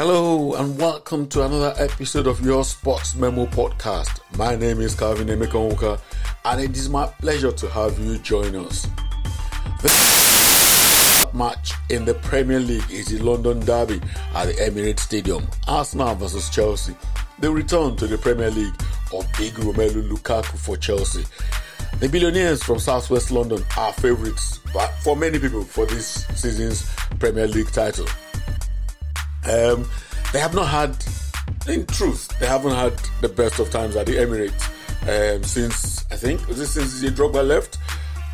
Hello and welcome to another episode of your Sports Memo podcast. My name is Calvin Emekonwoka and it is my pleasure to have you join us. The match in the Premier League is the London Derby at the Emirates Stadium. Arsenal versus Chelsea. The return to the Premier League of big Romelu Lukaku for Chelsea. The billionaires from Southwest London are favourites for many people for this season's Premier League title. Um, they have not had, in truth, they haven't had the best of times at the Emirates um, since I think was it since the Drogba left.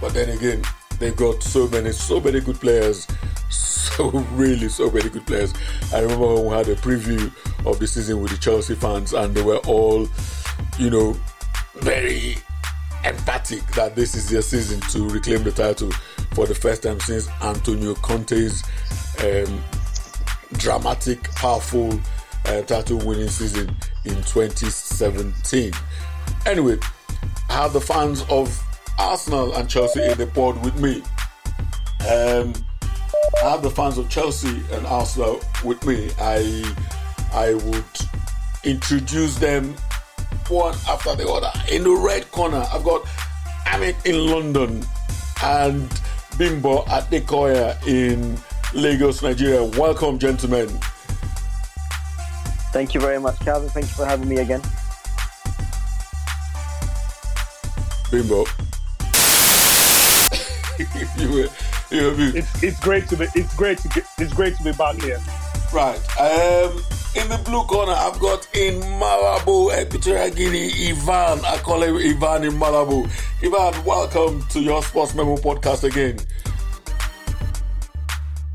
But then again, they've got so many, so many good players, so really, so many good players. I remember when we had a preview of the season with the Chelsea fans, and they were all, you know, very emphatic that this is their season to reclaim the title for the first time since Antonio Conte's um, dramatic, powerful uh, title winning season in 2017. Anyway, I have the fans of Arsenal and Chelsea in the pod with me. Um, I have the fans of Chelsea and Arsenal with me. I I would introduce them one after the other. In the red corner, I've got Amit in London and Bimbo at the Adekoya in Lagos, Nigeria. Welcome, gentlemen. Thank you very much, Calvin. Thank you for having me again. Bimbo. you were, you were it's, it's great to be it's great to get, it's great to be back here. Right. Um, in the blue corner, I've got in Malabo, Equatorial Guinea, Ivan. I call him Ivan in Malabo. Ivan, welcome to your Sports Memo podcast again.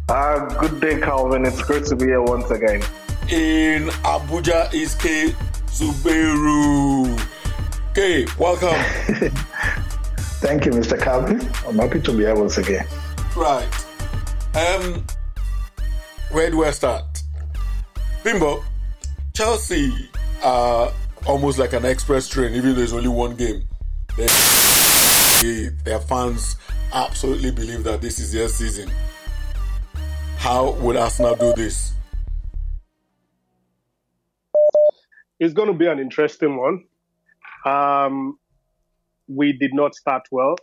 Uh, good day, Calvin. It's great to be here once again. In Abuja is K. Zuberu. K, welcome. Thank you, Mr. Calvin. I'm happy to be here once again. Right. Um, where do I start? Bimbo, Chelsea are almost like an express train, even though there's only one game. They, their fans absolutely believe that this is their season. How will Arsenal do this? It's going to be an interesting one. Um, we did not start well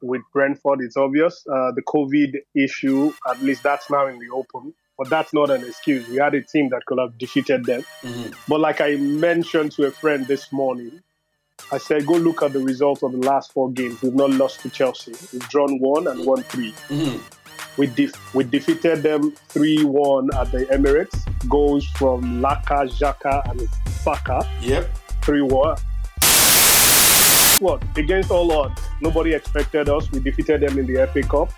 with Brentford. It's obvious. Uh, the COVID issue, at least that's now in the open. But that's not an excuse. We had a team that could have defeated them. Mm-hmm. But like I mentioned to a friend this morning, I said, go look at the results of the last four games. We've not lost to Chelsea. We've drawn one and won 3 mm-hmm. We, def- we defeated them 3 1 at the Emirates. Goals from Laca, Xhaka, and Saka. Yep. 3 1. What? Against all odds. Nobody expected us. We defeated them in the FA Cup.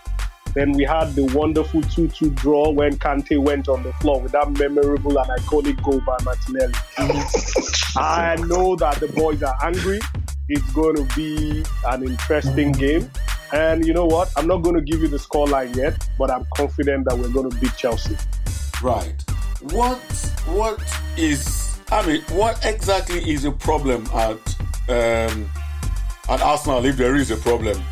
Then we had the wonderful 2 2 draw when Kante went on the floor with that memorable and iconic goal by Martinelli. I know that the boys are angry. It's going to be an interesting game. And you know what? I'm not going to give you the scoreline yet, but I'm confident that we're going to beat Chelsea. Right. What what is I mean, what exactly is a problem at um, at Arsenal if there is a problem?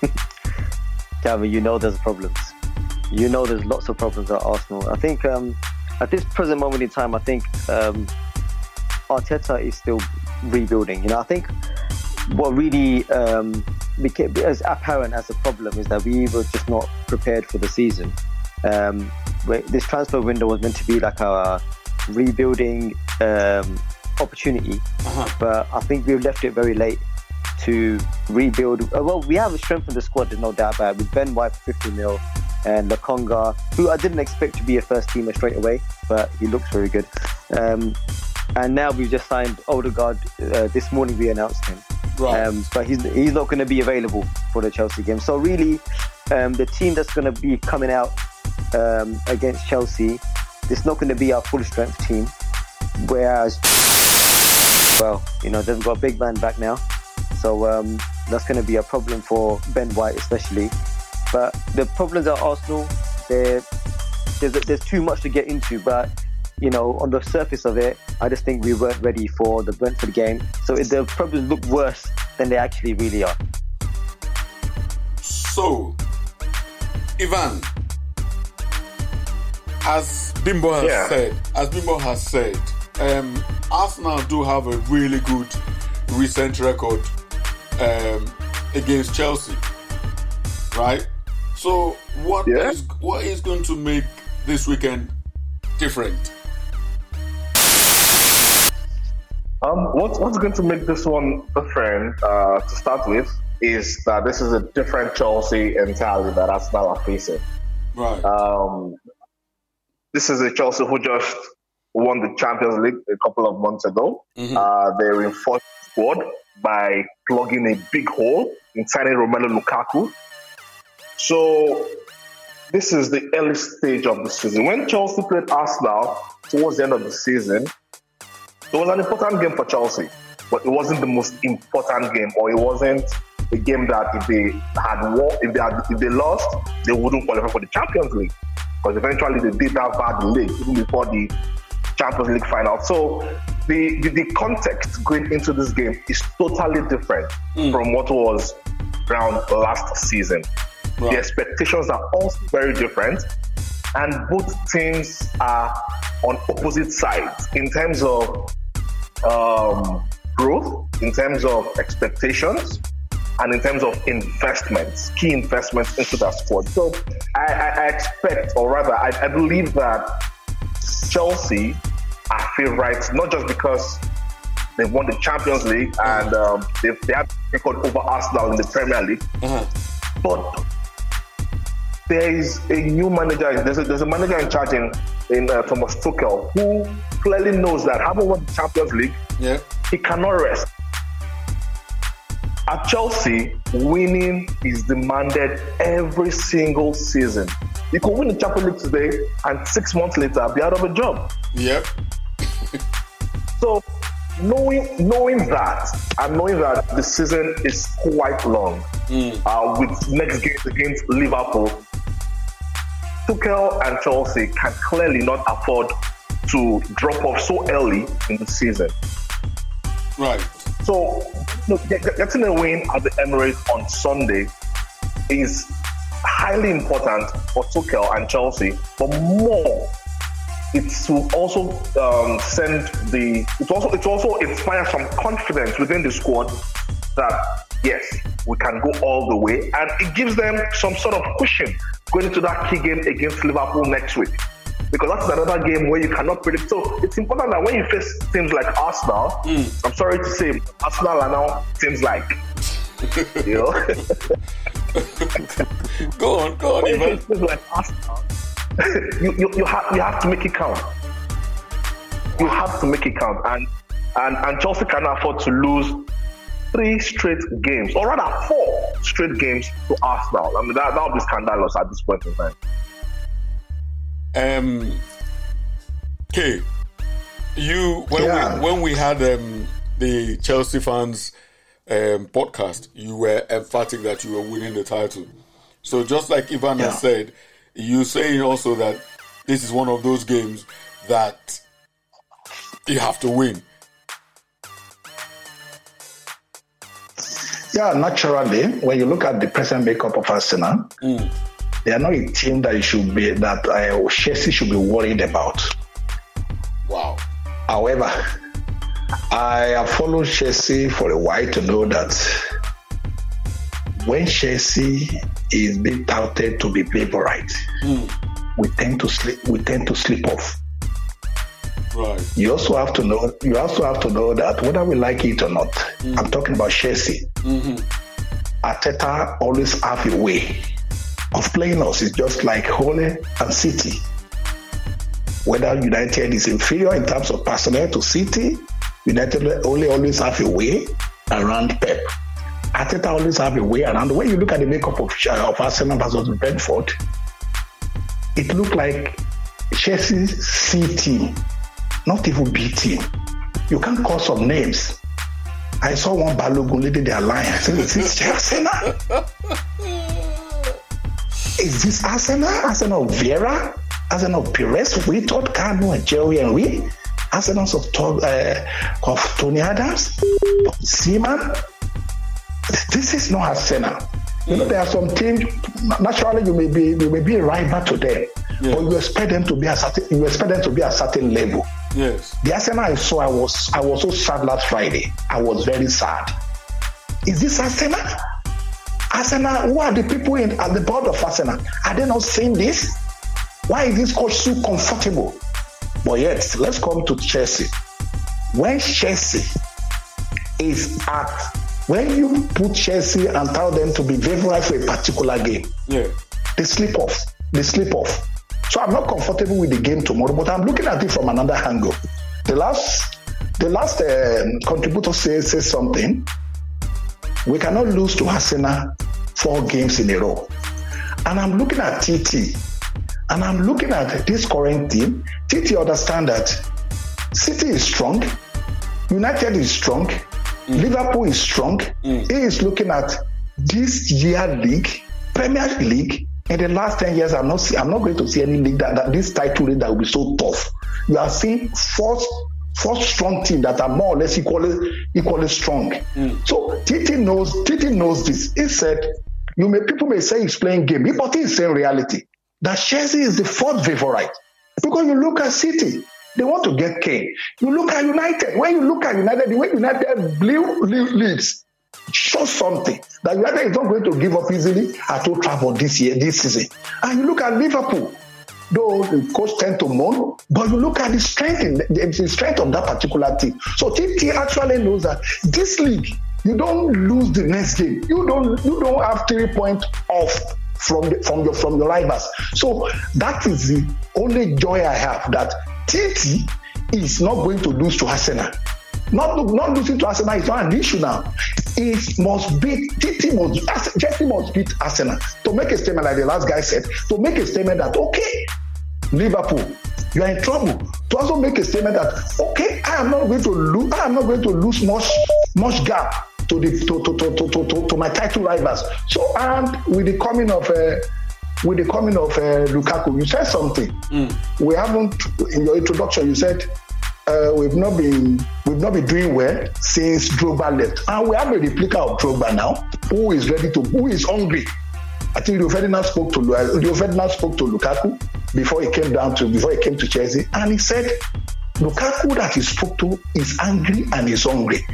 Gavin, you know there's problems. You know there's lots of problems at Arsenal. I think um, at this present moment in time, I think um, Arteta is still rebuilding. You know, I think what really um, became as apparent as a problem is that we were just not prepared for the season. Um, this transfer window was meant to be like a rebuilding um, opportunity, uh-huh. but I think we've left it very late to rebuild. Uh, well, we have strengthened the squad, there's no doubt about it, with Ben White for 50 mil and Lokonga, who I didn't expect to be a first teamer straight away, but he looks very good. Um, and now we've just signed Odegaard. Uh, this morning we announced him. Right. Um, but he's he's not going to be available for the Chelsea game. So really, um, the team that's going to be coming out um, against Chelsea, it's not going to be our full strength team. Whereas, well, you know, they've got a big man back now, so um, that's going to be a problem for Ben White especially. But the problems at Arsenal, there's there's too much to get into, but you know, on the surface of it, I just think we weren't ready for the Brentford game. So the problems look worse than they actually really are. So, Ivan, as Bimbo has Yeah. said, as Bimbo has said, um, Arsenal do have a really good recent record um, against Chelsea, right? So what Yeah. is what is going to make this weekend different? Um, what's what's going to make this one different uh, to start with is that this is a different Chelsea entirely that Arsenal are facing. Right. Um, this is a Chelsea who just won the Champions League a couple of months ago. Uh, they reinforced the squad by plugging a big hole in signing Romelu Lukaku. So this is the early stage of the season. When Chelsea played Arsenal towards the end of the season, it was an important game for Chelsea, but it wasn't the most important game, or it wasn't a game that if they had won, if they had, if they lost, they wouldn't qualify for the Champions League because eventually they did that bad league even before the Champions League final. So the, the the context going into this game is totally different hmm. from what was around last season. The expectations are also very different, and both teams are on opposite sides in terms of um, growth, in terms of expectations, and in terms of investments, key investments into that squad. So I, I, I expect, or rather, I, I believe that Chelsea are favourites, not just because they won the Champions League and um, they, they have record over Arsenal in the Premier League, Uh-huh. but there is a new manager. There's a, there's a manager in charge in, in uh, Thomas Tuchel who clearly knows that having won the Champions League, Yeah. he cannot rest. At Chelsea, winning is demanded every single season. You could win the Champions League today and six months later be out of a job. Yep. So knowing knowing that and knowing that the season is quite long, uh, with next games against Liverpool, Tuchel and Chelsea can clearly not afford to drop off so early in the season. Right. So, look, get- get- getting a win at the Emirates on Sunday is highly important for Tuchel and Chelsea, but more, it will also um, send the it also it also inspires some confidence within the squad that yes, we can go all the way, and it gives them some sort of cushion going into that key game against Liverpool next week. Because that's another game where you cannot predict. So it's important that when you face teams like Arsenal, hmm. I'm sorry to say, Arsenal are now teams like, you know, Go on, go on, when you Ivan. face teams like Arsenal, you, you, you, have, you have to make it count. You have to make it count. And, and, and Chelsea cannot afford to lose three straight games, or rather four straight games to Arsenal. I mean, that, that would be scandalous at this point in time. Um, okay, you when Yeah. we when we had um, the Chelsea fans um, podcast, you were emphatic that you were winning the title. So just like Ivan Yeah. has said, you saying also that this is one of those games that you have to win. Yeah, naturally, when you look at the present makeup of Arsenal, they are not a team that you should be that uh, Chelsea should be worried about. Wow. However, I have followed Chelsea for a while to know that when Chelsea is being touted to be favorite, we tend to sleep. We tend to slip off. Right. You also have to know. You also have to know that whether we like it or not, mm. I'm talking about Chelsea. Mm-hmm. Arteta always have a way of playing us. It's just like Ole and City. Whether United is inferior in terms of personnel to City, United only always have a way around Pep. Arteta always have a way around. When you look at the makeup of, uh, of Arsenal versus Brentford, it looked like Chelsea C team, not even beating. You can't call some names. I saw one Balogun leading their line. I said, Is this Arsenal? Is this Arsenal? Arsenal of Vieira? Arsenal of Pires? We thought Kanu and Jerry and we? Arsenal of, uh, of Tony Adams? Seaman? This is not Arsenal. You know, there are some teams, naturally, you may be, you may be a rival to them. yeah. but you expect them to be a certain you expect them to be a certain level. Yes. The Arsenal I saw, I was I was so sad last Friday. I was very sad. Is this Arsenal? Arsenal, who are the people in, at the board of Arsenal? Are they not saying this? Why is this coach so comfortable? But yet, let's come to Chelsea. When Chelsea is at, when you put Chelsea and tell them to be favorite for a particular game, yeah. they slip off. They slip off. So I'm not comfortable with the game tomorrow, but I'm looking at it from another angle. The last, the last uh, contributor says, says something. We cannot lose to Arsenal four games in a row. And I'm looking at TT, and I'm looking at this current team. TT understand that City is strong, United is strong, mm. Liverpool is strong. Mm. He is looking at this year league, Premier League. In the last 10 years, I'm not see, I'm not going to see any league that, that this title that will be so tough. You are seeing four four strong teams that are more or less equally equally strong. Mm. So Titi knows Titi knows this. He said, you may people may say he's playing game, but he's saying reality that Chelsea is the fourth favorite. Because you look at City, they want to get Kane. You look at United. When you look at United, the way United blew leads shows something that United is not going to give up easily at Old Trafford this year, this season. And you look at Liverpool, though the coach tend to moan, but you look at the strength in the, the strength of that particular team. So TT actually knows that this league, you don't lose the next game. You don't you don't have three points off from the, from your from your rivals. So that is the only joy I have that TT is not going to lose to Arsenal. Not not losing to Arsenal is not an issue now. It must beat TT must Chelsea must beat Arsenal to make a statement like the last guy said. To make a statement that okay, Liverpool, you are in trouble. To also make a statement that okay, I am not going to lose. I am not going to lose much much gap to the to to to to to, to my title rivals. So and with the coming of. Uh, with the coming of uh, Lukaku, you said something. Mm. We haven't in your introduction. You said uh, we've not been we've not been doing well since Drogba left, and we have a replica of Drogba now, who is ready to, who is hungry. I think Rio Ferdinand spoke to Rio Ferdinand spoke to Lukaku before he came down to before he came to Chelsea, and he said Lukaku that he spoke to is angry and is hungry.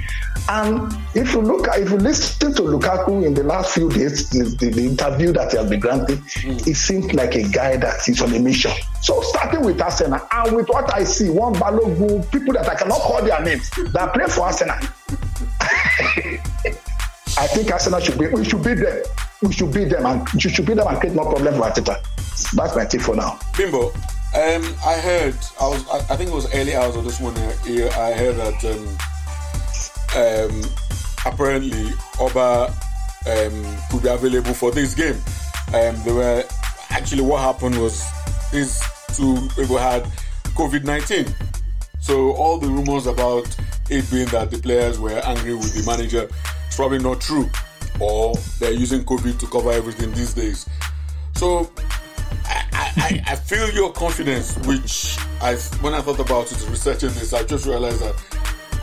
And if you look, if you listen to Lukaku in the last few days, the, the, the interview that he has been granted, mm. it seems like a guy that is on a mission. So starting with Arsenal, and with what I see, one Balogun, people that I cannot call their names, that play for Arsenal. I think Arsenal should be, we should beat them. We should beat them and we should beat them and create more problems for Arteta. That's my tip for now. Bimbo, um, I heard, I was, I, I, think it was early hours of this morning. I heard that um, um, apparently Auba um, could be available for this game. Um, they were actually what happened was these two people had COVID nineteen. So all the rumors about it being that the players were angry with the manager, it's probably not true, or they're using COVID to cover everything these days. So I, I, feel your confidence, which I, when I thought about it, researching this, I just realized that,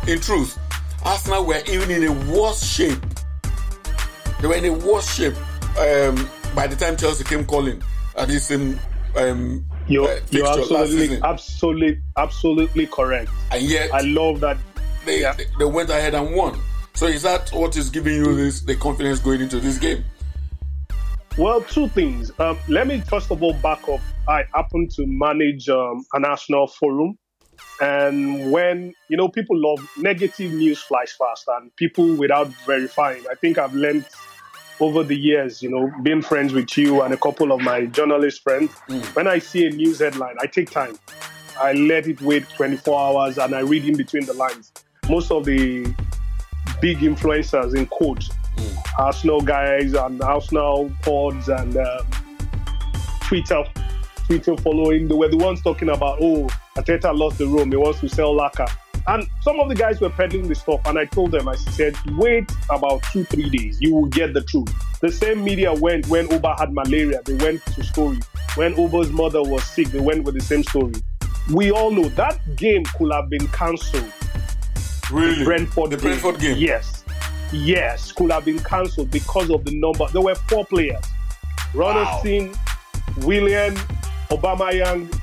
in truth, Arsenal were even in a worse shape. They were in a worse shape um, by the time Chelsea came calling at this same um, you're, uh, you're absolutely, absolutely, absolutely correct. And yet, I love that they, yeah. they, they went ahead and won. So is that what is giving you this the confidence going into this game? Well, two things. Um, let me first of all back up. I happen to manage um, a national forum. And when, you know, people love negative news flies fast and people without verifying. I think I've learned over the years, you know, being friends with you and a couple of my journalist friends, mm. when I see a news headline, I take time. I let it wait 24 hours and I read in between the lines. Most of the big influencers in quotes mm. Arsenal guys and Arsenal pods and um, Twitter Twitter following. They were the ones talking about, oh, Arteta lost the room. He wants to sell Laca. And some of the guys were peddling the stuff, and I told them, I said, wait about two, three days. You will get the truth. The same media went when Auba had malaria. They went to story. When Auba's mother was sick, they went with the same story. We all know that game could have been cancelled. Really? The Brentford, the Brentford game. game. Yes yes, could have been cancelled because of the number. There were four players. Runarsson, wow. Aubameyang,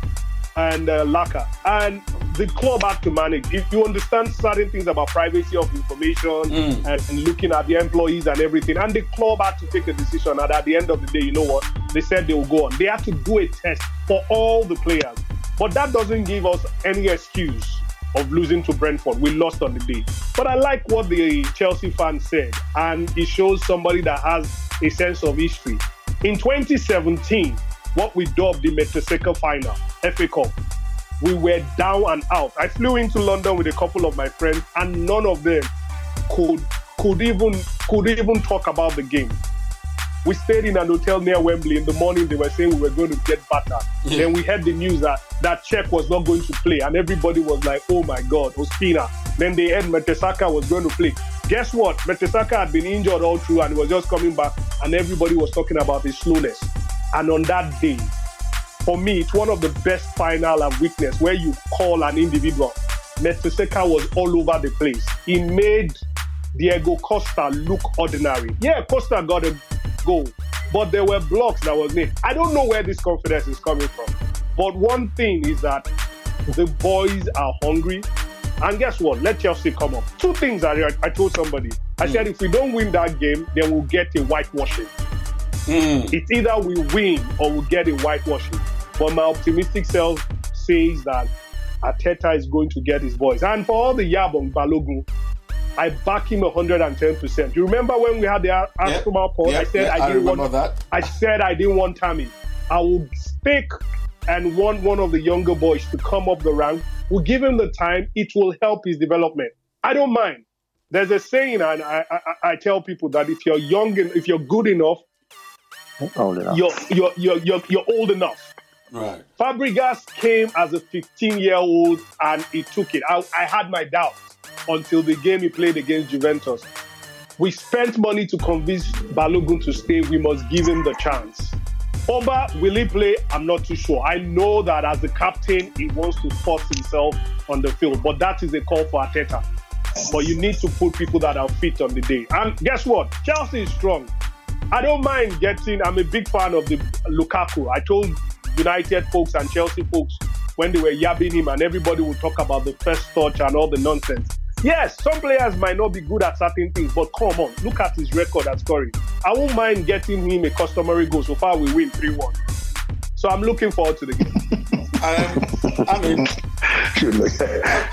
and uh, Laca. And the club had to manage. If you understand certain things about privacy of information mm. and, and, looking at the employees and everything, and the club had to take a decision. And at the end of the day, you know what? They said they will go on. They had to do a test for all the players. But that doesn't give us any excuse of losing to Brentford. We lost on the day. But I like what the Chelsea fans said, and it shows somebody that has a sense of history. In 2017, what we dubbed the Mertesacker final, FA Cup, we were down and out. I flew into London with a couple of my friends, and none of them could could even could even talk about the game. We stayed in an hotel near Wembley. In the morning, they were saying we were going to get battered. Yeah. Then we heard the news that that Cech was not going to play, and everybody was like, "Oh my God, Ospina." Then they heard Mertesacker was going to play. Guess what? Mertesacker had been injured all through, and he was just coming back, and everybody was talking about his slowness. And on that day, for me, it's one of the best final and weakness where you call an individual. Mertesacker was all over the place. He made Diego Costa look ordinary. Yeah, Costa got a goal. But there were blocks that was made. I don't know where this confidence is coming from. But one thing is that the boys are hungry. And guess what? Let Chelsea come up. Two things I, I told somebody. I mm. said, if we don't win that game, then we'll get a whitewashing. Mm. It's either we win or we get a whitewashing. But my optimistic self says that Arteta is going to get his boys. And for all the Yabong Balogun, I back him 110%. You remember when we had the Arsenal yeah, poll? Yeah, I said yeah, I didn't I want that. I said I didn't want Tammy. I would stick and want one of the younger boys to come up the rank. We'll give him the time. It will help his development. I don't mind. There's a saying, and I, I, I tell people that if you're young and if you're good enough, old enough. You're, you're, you're, you're, you're old enough. Right. Fabregas came as a 15 year old and he took it. I, I had my doubts until the game he played against Juventus. We spent money to convince Balogun to stay. We must give him the chance. Auba, will he play? I'm not too sure. I know that as the captain, he wants to force himself on the field, but that is a call for Arteta. But you need to put people that are fit on the day. And guess what? Chelsea is strong. I don't mind getting, I'm a big fan of the Lukaku. I told United folks and Chelsea folks when they were yabbing him and everybody would talk about the first touch and all the nonsense. Yes, some players might not be good at certain things, but come on, look at his record at scoring. I won't mind getting him a customary goal. So far, we win 3 1. So I'm looking forward to the game. um, I mean, you look,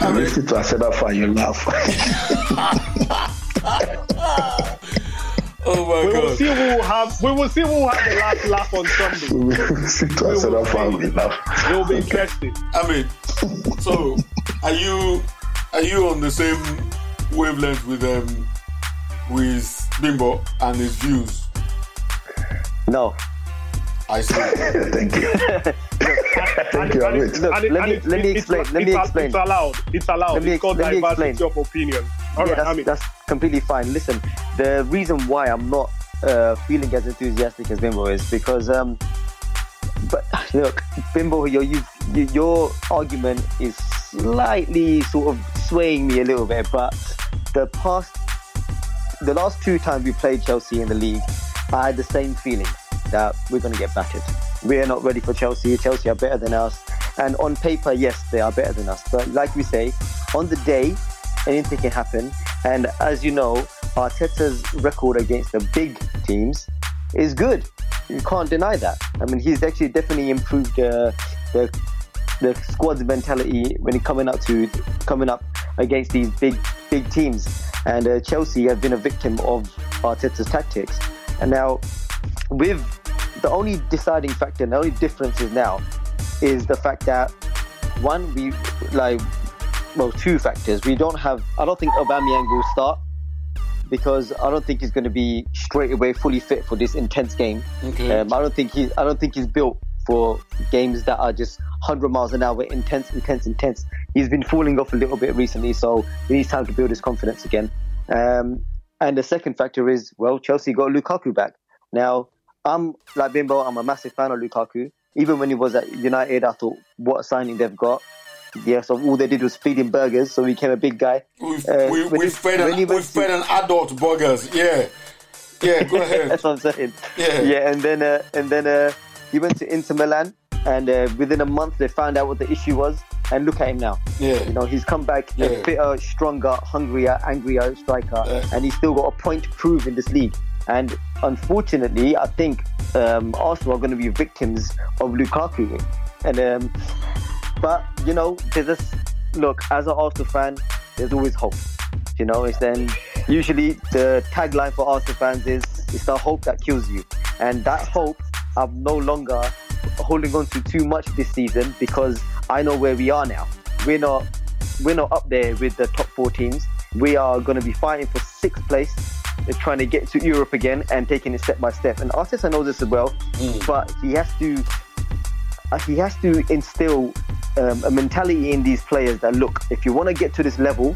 I mean, listen to Arsenal fan, you laugh. oh my we god! We will see who will have. We will see who will have the last laugh on Sunday. we will see to Arsenal fan, we laugh. It will be interesting. I mean, so are you are you on the same wavelength with um with Bimbo and his views? No. I see. Thank you. Thank you. And, Amit. and, and, let me- it's- let me it's- explain, It's, let me explain. It's allowed. It's allowed. Let me it's called let me diversity explain. of opinion. All yeah, right, that's, I mean, that's completely fine. Listen, the reason why I'm not uh, feeling as enthusiastic as Bimbo is because, um, but look, Bimbo, your you, you, your argument is slightly sort of swaying me a little bit. But the past, the last two times we played Chelsea in the league, I had the same feeling that we're going to get battered. We are not ready for Chelsea. Chelsea are better than us. And on paper, yes, they are better than us. But like we say, on the day, anything can happen. And as you know, Arteta's record against the big teams is good. You can't deny that. I mean, he's actually definitely improved uh, the the squad's mentality when it coming up to coming up against these big big teams. And uh, Chelsea have been a victim of Arteta's tactics. And now, with the only deciding factor, the only difference is now is the fact that one we like well two factors. We don't have. I don't think Aubameyang will start because I don't think he's going to be straight away fully fit for this intense game. Okay. Um, I don't think he. I don't think he's built for games that are just 100 miles an hour, intense, intense, intense. He's been falling off a little bit recently, so he needs time to build his confidence again. Um, and the second factor is, well, Chelsea got Lukaku back. Now, I'm like Bimbo. I'm a massive fan of Lukaku. Even when he was at United, I thought, what a signing they've got. Yeah, so all they did was feed him burgers, so he became a big guy. We've, Uh, we, we fed an, we fed an adult burgers. Yeah. Yeah, go ahead. That's what I'm saying. Yeah. Yeah, and then uh, and then uh, he went to Inter Milan, and uh, within a month they found out what the issue was. And look at him now. Yeah. You know, he's come back Yeah. a fitter, stronger, hungrier, angrier striker, Yeah. and he's still got a point to prove in this league. And unfortunately, I think um, Arsenal are going to be victims of Lukaku. And um, but you know, there's this look as an Arsenal fan, there's always hope. You know, it's then usually the tagline for Arsenal fans is it's the hope that kills you, and that hope I'm no longer holding on to too much this season because I know where we are now. We're not we're not up there with the top four teams. We are going to be fighting for sixth place. Trying to get to Europe again and taking it step by step. And Arteta knows this as well, but he has to uh, he has to instill um, a mentality in these players that look, if you want to get to this level,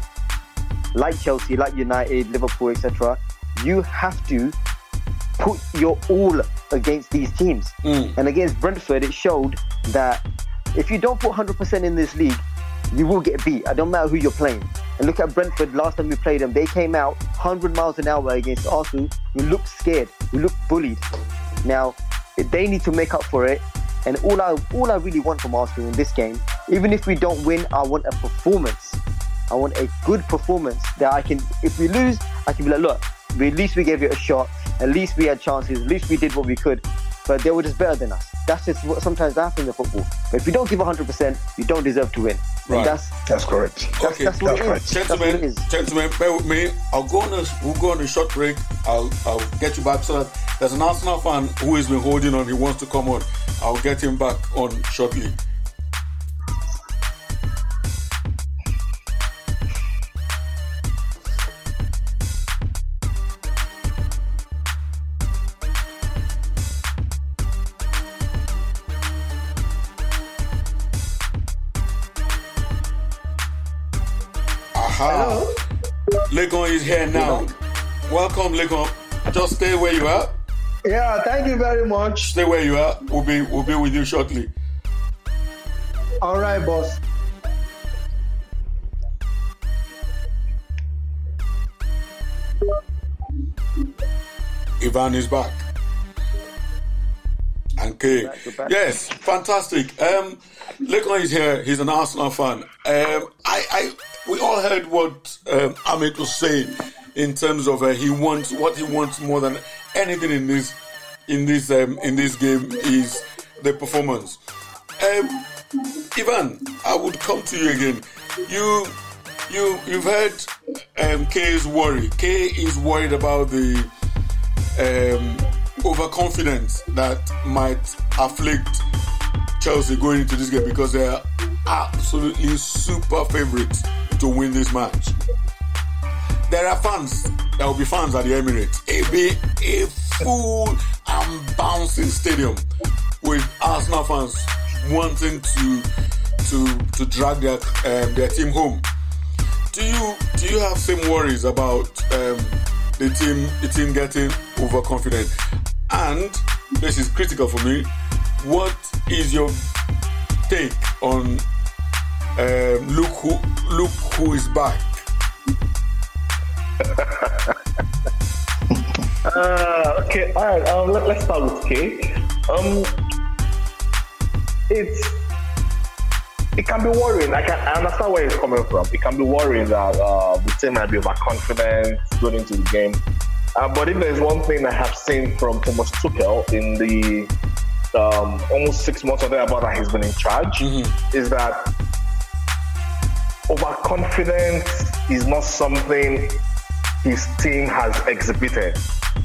like Chelsea, like United, Liverpool, etc., you have to put your all against these teams. Mm. And against Brentford, it showed that if you don't put 100% in this league, you will get beat. I don't matter who you're playing. And look at Brentford. Last time we played them, they came out 100 miles an hour against Arsenal. We looked scared. We looked bullied. Now they need to make up for it. And all I all I really want from Arsenal in this game, even if we don't win, I want a performance. I want a good performance that I can. If we lose, I can be like, look, at least we gave it a shot. At least we had chances. At least we did what we could. But they were just better than us. That's just what sometimes happens in football. But if you don't give 100%, you don't deserve to win. Right. And that's That's correct. that's, Okay, that's what that's is. right. That's what Gentlemen, gentlemen, bear with me. I'll go on a we'll go on a short break. I'll I'll get you back so that there's an Arsenal fan who has been holding on. He wants to come on. I'll get him back on shortly. Is here now. Welcome, Legon. Just stay where you are. Yeah, thank you very much. Stay where you are. We'll be we'll be with you shortly. All right, boss. Ivan is back. And Kay. Back, we're back. Yes, fantastic. Um Lekon is here, he's an Arsenal fan. Um I, I we all heard what um Amit was saying in terms of uh, he wants what he wants more than anything in this in this um in this game is the performance. Um Ivan, I would come to you again. You you you've heard um Kay's worry. Kay is worried about the um, overconfidence that might afflict Chelsea going into this game because they are absolutely super favorites to win this match. There are fans, there will be fans at the Emirates. It'll be a full and bouncing stadium with Arsenal fans wanting to to to drag their um, their team home. Do you do you have same worries about um, the team the team getting overconfident? And this is critical for me. What is your take on um, look who look who is back? Uh, okay, all right. Um, let, let's start with K. Um, it's it can be worrying. I can I understand where he's coming from. It can be worrying that uh, the team might be overconfident going into the game. Uh, but if there's one thing I have seen from Thomas Tuchel in the um, almost six months or thereabout that he's been in charge, is that overconfidence is not something his team has exhibited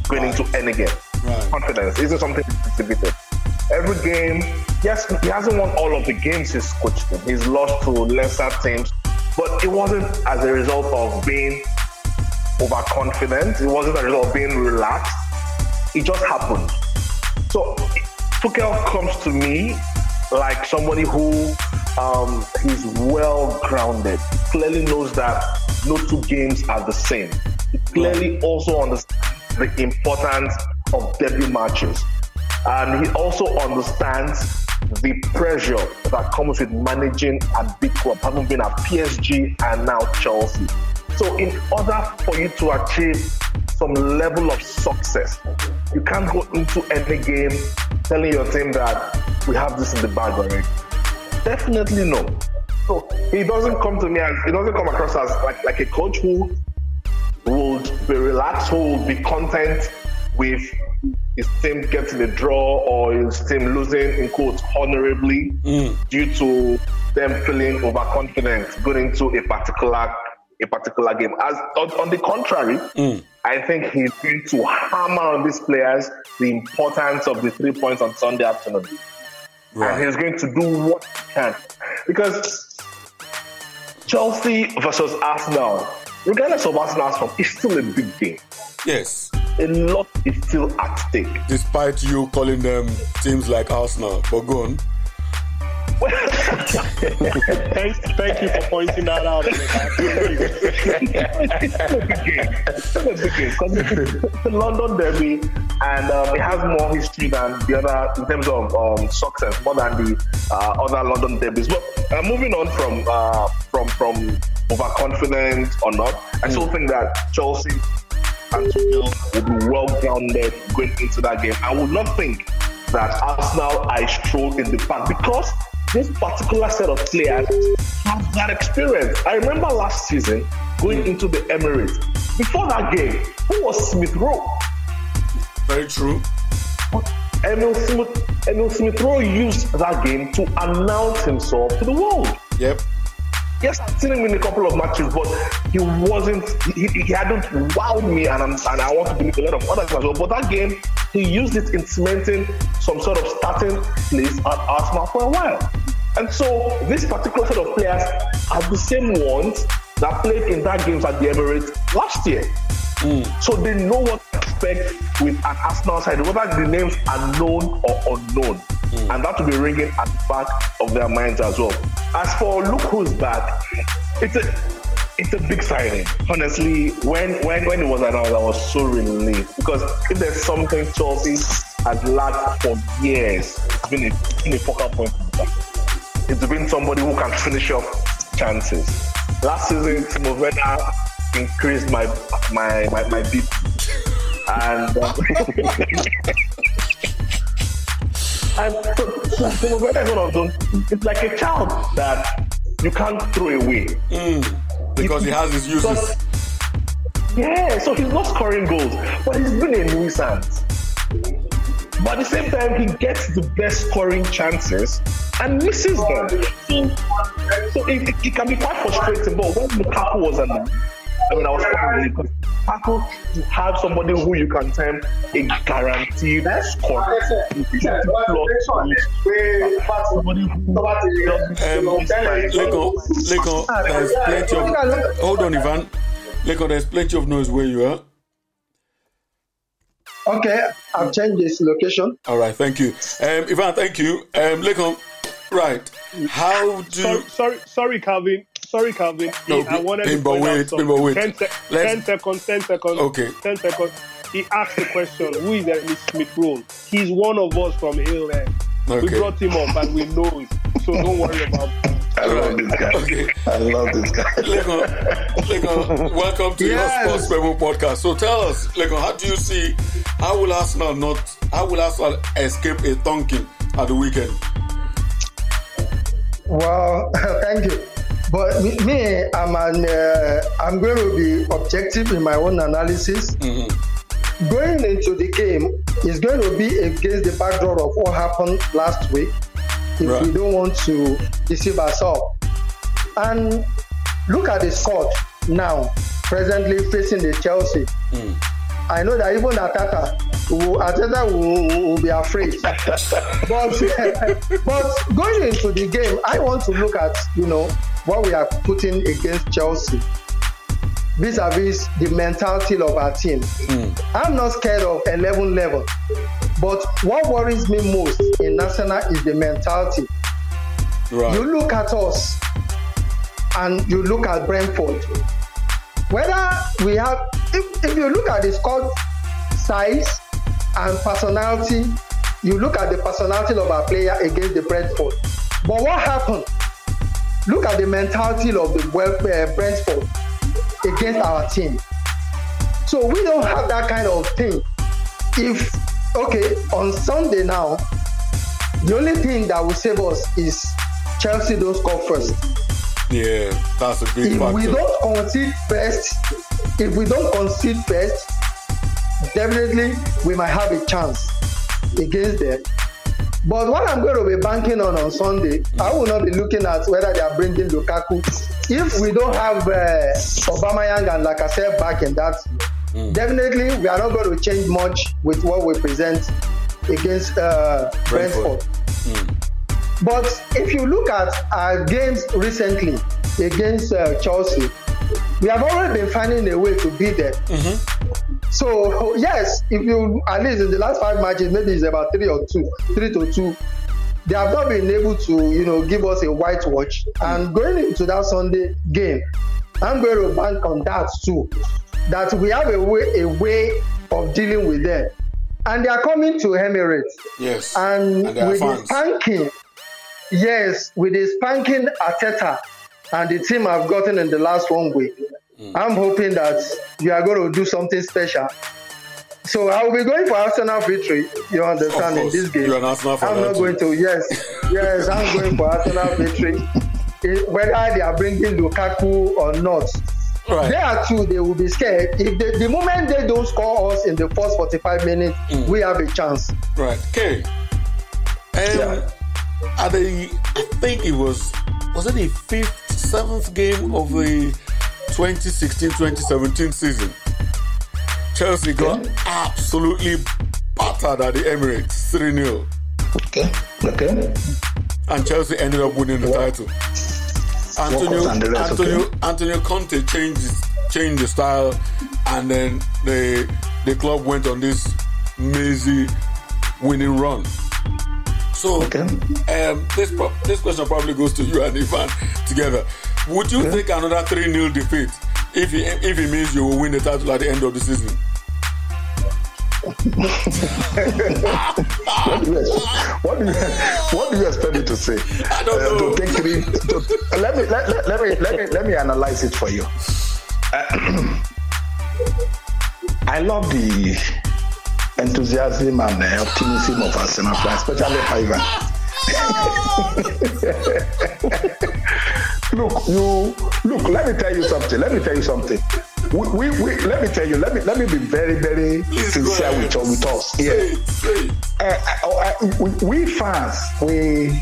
going into any game. Right. Confidence isn't something he's exhibited. Every game, yes, he hasn't won all of the games he's coached in. He's lost to lesser teams, but it wasn't as a result of being overconfident. It wasn't a result of being relaxed. It just happened. So Tuchel comes to me like somebody who um, he's well grounded. He Clearly knows that no two games are the same. He clearly also understands the importance of debut matches, and he also understands the pressure that comes with managing a big club, having been at PSG and now Chelsea. So, in order for you to achieve some level of success. You can't go into any game telling your team that we have this in the bag already. Definitely no. So he doesn't come to me as he doesn't come across as like, like a coach who would be relaxed, who would be content with his team getting a draw or his team losing in quotes honorably mm. due to them feeling overconfident going into a particular a particular game. As on, on the contrary, mm. I think he's going to hammer on these players the importance of the three points on Sunday afternoon. Right. And he's going to do what he can. Because Chelsea versus Arsenal, regardless of Arsenal's form, it's still a big game. Yes. A lot is still at stake. Despite you calling them teams like Arsenal, but go on thank, thank you for pointing that out. it's a London derby, and um, it has more history than the other in terms of um, success, more than the uh, other London derbies. But uh, moving on from uh, from from overconfident or not, I still think that Chelsea and Tuchel will be well grounded going into that game. I would not think that Arsenal are strolled in the park because this particular set of players have that experience. I remember last season going into the Emirates. Before that game, who was Smith Rowe? Very true. Emil Smith, Emil Smith Rowe used that game to announce himself to the world. Yep. Yes, I've seen him in a couple of matches, but he wasn't. He, he hadn't wowed me, and, and I want to believe a lot of others as well. But that game, he used it in cementing some sort of starting place at Arsenal for a while. And so this particular set of players are the same ones that played in that games at the Emirates last year. Mm. So they know what to expect with an Arsenal side, whether the names are known or unknown. Mm. And that will be ringing at the back of their minds as well. As for look who's back, it's a it's a big signing. Honestly, when when when it was announced, I was so relieved because if there's something Chelsea has lacked for years, it's been a, it's been a focal point. It's been somebody who can finish up chances. Last season, Timo Werner increased my my my, my beat, and. Uh, And so, so one of those, it's like a child that you can't throw away. Mm, because he, he has his uses. Yeah, so he's not scoring goals, but he's been a nuisance. But at the same time, he gets the best scoring chances and misses them. So, so it, it, can be quite frustrating. But when Lukaku was on I mean, I was quite because to have somebody who you can term a guaranteed scorer. Um, plenty of. Hold on, Ivan. Leko, there's plenty of noise where you are. Okay, I've changed this location. All right, thank you. Um, Ivan, thank you. Um, Leko, right. How do. Sorry, sorry, sorry Calvin sorry, Calvin. No, I wanted to point wait, out something. Wait. 10, se- 10 seconds, 10 seconds. Okay. 10 seconds. He asked the question, who is Emil Smith Rowe? He's one of us from Hale End. Okay. We brought him up and we know it. So don't worry about it. I love this guy. Okay. I love this guy. Legon, Legon, welcome to yes. your Sports Memo podcast. So tell us, Legon, how do you see how will Arsenal not how will Arsenal escape a thunking at the weekend? Well, thank you. But me, I'm an, uh, I'm going to be objective in my own analysis. Mm-hmm. Going into the game is going to be against the backdrop of what happened last week. If right. we don't want to deceive ourselves, and look at the squad now, presently facing the Chelsea. Mm. I know that even Atata, will, Atata will, will be afraid. but, but going into the game, I want to look at, you know, what we are putting against Chelsea vis-a-vis the mentality of our team. Mm. I'm not scared of 11 level, but what worries me most in Arsenal is the mentality. Right. You look at us and you look at Brentford. Whether we have, if, if you look at the squad size and personality, you look at the personality of our player against the Brentford. But what happened? Look at the mentality of the uh, Brentford against our team. So we don't have that kind of thing. If okay, on Sunday now, the only thing that will save us is Chelsea don't score first. Yeah, that's a big If factor. we don't concede first, if we don't concede first, definitely we might have a chance against them. But what I'm going to be banking on on Sunday, I will not be looking at whether they are bringing Lukaku. If we don't have uh, Aubameyang and Lacazette back in that, definitely we are not going to change much with what we present against uh, Brentford. Brentford. But if you look at our games recently against uh, Chelsea, we have already been finding a way to beat them. So yes, if you at least in the last five matches, maybe it's about three or two, three to two. They have not been able to, you know, give us a white watch. And going into that Sunday game, I'm going to bank on that too. That we have a way, a way of dealing with them, and they are coming to Emirates. yes, And, And with the spanking, yes, with the spanking Arteta and the team I've gotten in the last one week, Mm. I'm hoping that you are going to do something special. So I will be going for Arsenal victory. You understand in this game. you're an Arsenal fan, I'm not going to. Yes, yes, I'm going for Arsenal victory. Eh, Whether they are bringing Lukaku or not, right. are two. they will be scared. If they, the moment they don't score us in the first 45 minutes, Mm. we have a chance. Right. Okay. Um, at the, I think it was, was it the fifth, seventh game of the 2016-2017 season? Chelsea got absolutely battered at the Emirates, 3-0. Okay. Okay. And Chelsea ended up winning the title. Antonio, Walkers and the rest, Antonio, okay. Antonio Conte changed changed the style, and then the the club went on this mazy winning run. So, Okay. um, this pro- this question probably goes to you and Ivan together. Would you take another three 0 defeat if it, if it means you will win the title at the end of the season? What do you expect, what do you, what do you expect me to say? I don't Uh, know. to take three. To, let me let, let, let me let me let me analyze it for you. Uh, I love the enthusiasm and uh, optimism of Arsenal fans, especially Ivan. look, you look. Let me tell you something. Let me tell you something. We, we, we let me tell you. Let me let me be very very Please sincere with, with us. Yeah say uh, we, we fans, we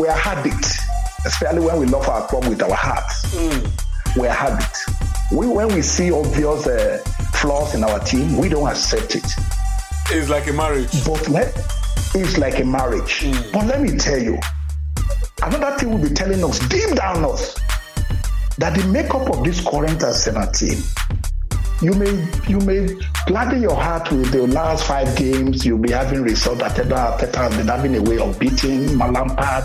we are habit, especially when we love our club with our hearts. We are habit. We when we see obvious uh, flaws in our team, we don't accept it. It's like a marriage. But let, it's like a marriage. But let me tell you, another thing will be telling us deep down us that the makeup of this current Arsenal team you may you may gladden your heart with the last five games. You'll be having results. Arteta Arteta has been having a way of beating Lampard,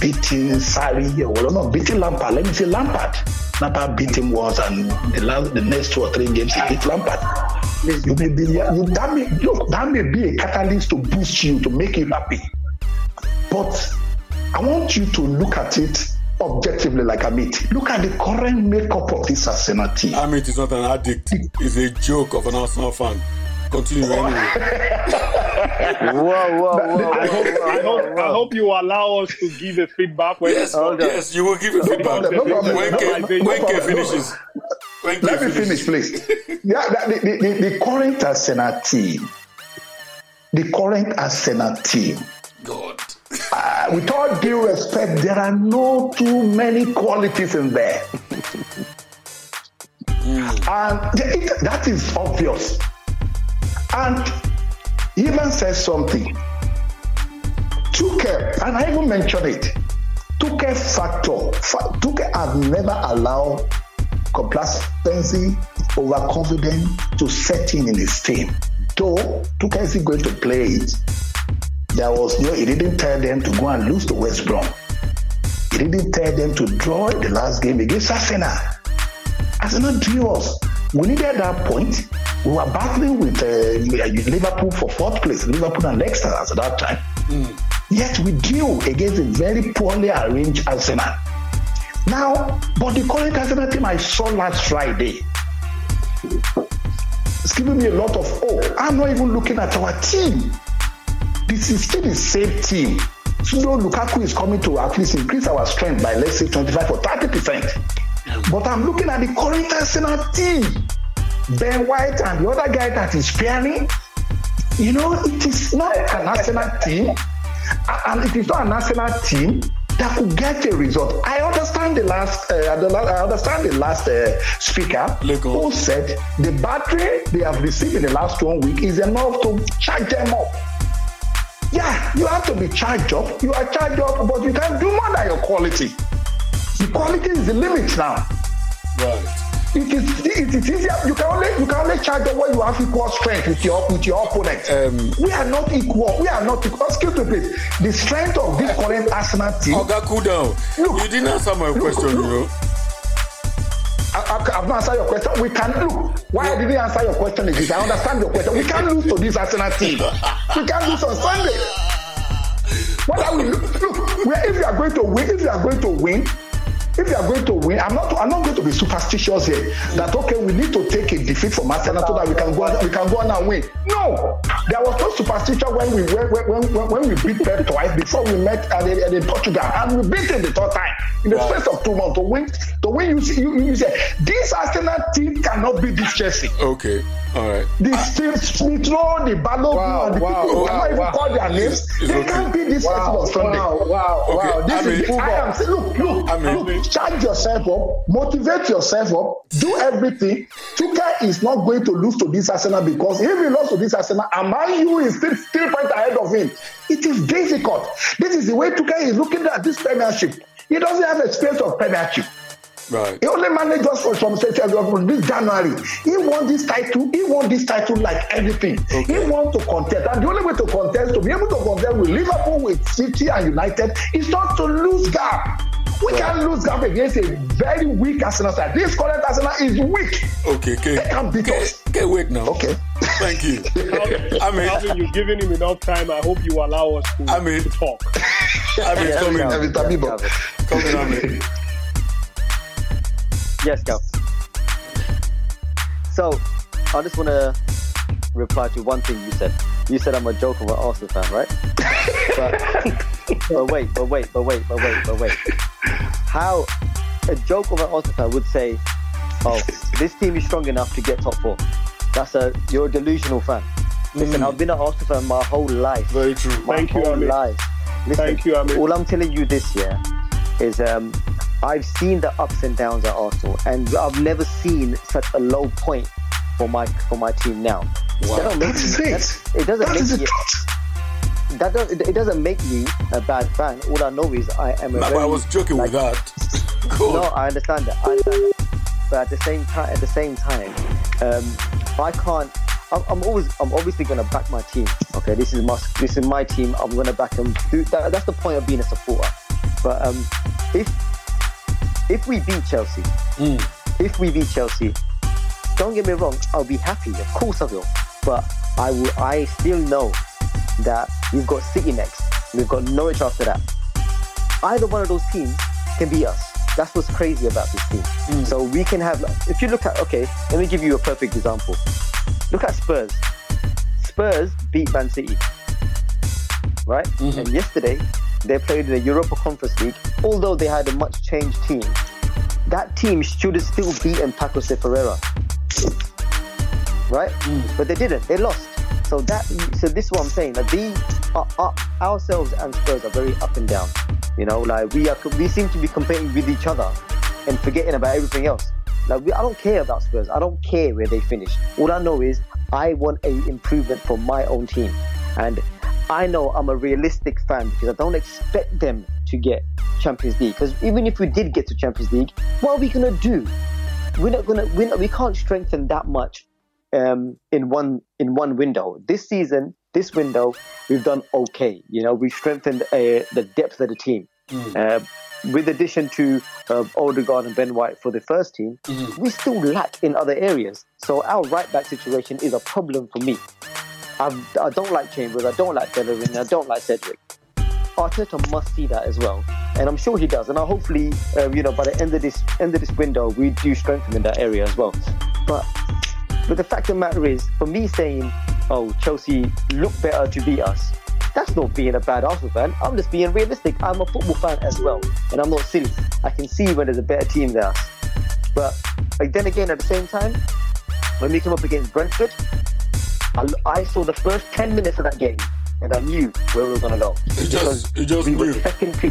beating Sarri, or not beating Lampard. Let me say Lampard. Lampard beat him once, and the last the next two or three games he beat Lampard. You may be you, that may look that may be a catalyst to boost you to make you happy. But I want you to look at it objectively like I mean. Look at the current makeup of this Arsenal team. Amit is not an addict. He's a joke of an Arsenal fan. Continue anyway. Whoa, whoa, whoa. I hope, I, hope, I hope you allow us to give a feedback when Yes, Hold on. yes, you will give a feedback. problem, no problem, when no K, problem, when no K finishes. When K Let me finishes. finish, please. yeah, the, the, the, the current Arsenal team, the current Arsenal team, God. Uh, with all due respect, there are no too many qualities in there. And it- that is obvious. And he even says something. Tuchel, and I even mentioned it. Tuchel factor. Fa- Tuchel has never allowed complacency, overconfidence to set in in his team. Though Tuchel is going to play it, there was no, he didn't tell them to go and lose to West Brom. He didn't tell them to draw the last game against Arsenal. Arsenal drew us. We needed that point. We were battling with uh, Liverpool for fourth place, Liverpool and Leicester at that time. Yet we drew against a very poorly arranged Arsenal. Now, but the current Arsenal team I saw last Friday, It's giving me a lot of hope. I'm not even looking at our team. This is still the same team. So Lukaku is coming to at least increase our strength by let's say 25 or 30 percent. But I'm looking at the current Arsenal team. Ben White and the other guy that is pairing. You know, it is not an Arsenal team, and it is not an Arsenal team that could get a result. I understand the last, uh, I understand the last uh, speaker who said the battery they have received in the last one week is enough to charge them up. Yeah, you have to be charged up. You are charged up, but you can do more than your quality. The quality is the limit now. Right. It is it is easier. You can only you can only charge up when you have equal strength with your with your opponent. Um, we are not equal. We are not equal. Excuse me, please. The strength of this current Arsenal team. Oga, cool down. Look, you didn't answer my look, question, look, you know. I, have not answered your question. We can look. Why I didn't answer your question is I understand your question. We can't lose to this Arsenal team. We can't lose on Sunday. What are we look? look if you are going to win, if you are going to win, if you are going to win, I'm not I'm not going to be superstitious here. That okay, we need to take a defeat from Arsenal so that we can go we can go on and win. No, there was no superstition when we when when, when we beat Pep twice before we met at, at, at Portugal and we beat him the third time in the wow. space of two months to win to win. You see, you, you say this Arsenal team cannot beat this Chelsea. Okay. All right. The Smith Rowe, the Balogun, wow, and the wow, people wow, who wow. call their names, it's, it's they okay. can't be this wow, on Sunday. Wow, wow, okay. wow. This I is, I am saying, look, look, I mean, look, charge yourself up, motivate yourself up, do everything. Tuka is not going to lose to this Arsenal because if he lost to this Arsenal, and Man U is still three points ahead of him. It is difficult. This is the way Tuka is looking at this premiership. He doesn't have experience of premiership. Right. He only managed us for some state this January. He won this title. He won this title like everything. Okay. He wants to contest. And the only way to contest, to be able to contest with Liverpool, with City and United, is not to lose gap. We right. can lose gap against a very weak Arsenal side. This current Arsenal is weak. Okay, okay. They can beat okay. us. Okay, wait now. Okay. Thank you. I mean, Alvin, you've given him enough time. I hope you allow us to, I mean, to talk. I mean, yeah, coming. Every time, coming on me. Yes, go. So, I just want to reply to one thing you said. You said I'm a joke of an Arsenal fan, right? but, but wait, but wait, but wait, but wait, but wait. How a joke of an Arsenal fan would say, "Oh, this team is strong enough to get top four. That's a you're a delusional fan. Listen, mm. I've been an Arsenal fan my whole life. Very true. My Thank whole you, Amit. life. Listen, Thank you, Amit. All I'm telling you this year is um, I've seen the ups and downs at Arsenal, and I've never seen such a low point for my for my team now. Wow. That don't make me, that, it doesn't that make me. That does, it doesn't make me a bad fan. All I know is I am a. No, very, I was joking like, with that. cool. No, I understand that. I understand that. But at the same time, at the same time, um, I can't. I'm, I'm, always, I'm obviously going to back my team. Okay, this is my, this is my team. I'm going to back them. That, that's the point of being a supporter. But um, if if we beat Chelsea, mm. if we beat Chelsea, don't get me wrong, I'll be happy. Of course I will. But I will. I still know that we've got City next. We've got Norwich after that. Either one of those teams can beat us. That's what's crazy about this team. Mm. So we can have. If you look at, okay, let me give you a perfect example. Look at Spurs. Spurs beat Man City, right? Mm-hmm. And yesterday they played in the Europa Conference League, although they had a much changed team. That team should have still beaten Paco Ferreira. Right? Mm. But they didn't. They lost. So that so this is what I'm saying. Like the uh, uh, ourselves and Spurs are very up and down. You know, like we are we seem to be competing with each other and forgetting about everything else. Like we, I don't care about Spurs. I don't care where they finish. All I know is I want a improvement for my own team, and I know I'm a realistic fan because I don't expect them to get Champions League. Because even if we did get to Champions League, what are we gonna do? We're not gonna. We're not, we can't strengthen that much um, in one in one window. This season, this window, we've done okay. You know, we've strengthened uh, the depth of the team. Mm. Uh, with addition to uh, Odegaard and Ben White for the first team, mm. we still lack in other areas. So our right back situation is a problem for me. I've, I do not like Chambers, I don't like Bellerin, I don't like Cedric. Arteta must see that as well, and I'm sure he does. And I hopefully, uh, you know, by the end of this end of this window, we do strengthen in that area as well. But But the fact of the matter is, for me saying, "Oh, Chelsea look better to beat us," that's not being a bad Arsenal fan. I'm just being realistic. I'm a football fan as well, and I'm not silly. I can see when there's a better team us. But like, then again, at the same time, when we come up against Brentford, I, I saw the first 10 minutes of that game and I knew where we were going to go. You just, you just we knew. were second to,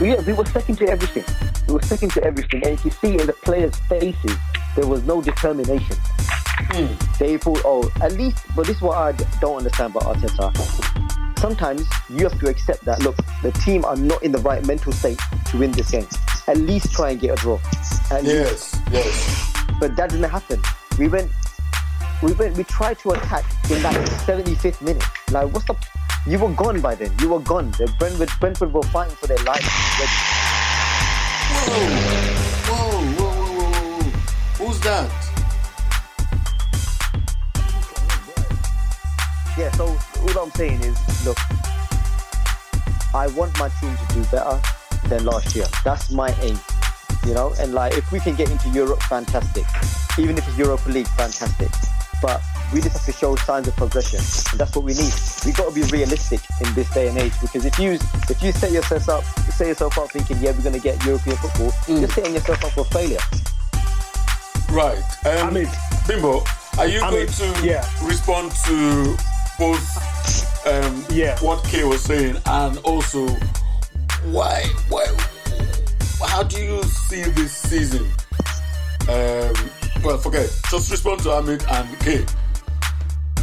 yeah, we were second to everything. We were second to everything. And if you see in the players' faces, there was no determination. Hmm. They thought, oh, at least, but this is what I don't understand about Arteta. Sometimes you have to accept that, look, the team are not in the right mental state to win this game. At least try and get a draw. At least Yes, yes. but that didn't happen. We went, we went, we tried to attack in that 75th minute. Like, what's up? You were gone by then. You were gone. The Brentford, Brentford were fighting for their lives. Whoa, whoa, whoa, whoa, whoa, whoa. Who's that? yeah. So all I'm saying is, look, I want my team to do better than last year. That's my aim. You know, and like if we can get into Europe, fantastic. Even if it's Europa League, fantastic. But we just have to show signs of progression, and that's what we need. We've got to be realistic in this day and age because if you if you set yourself up, set yourself up thinking, yeah, we're going to get European football, you're setting yourself up for failure. Right. Um, I mean- Bimbo, are you I going to yeah. respond to both um, Yeah. what Kay was saying and also why, why, how do you see this season? Um, well, forget. Just respond to Amit and Kay.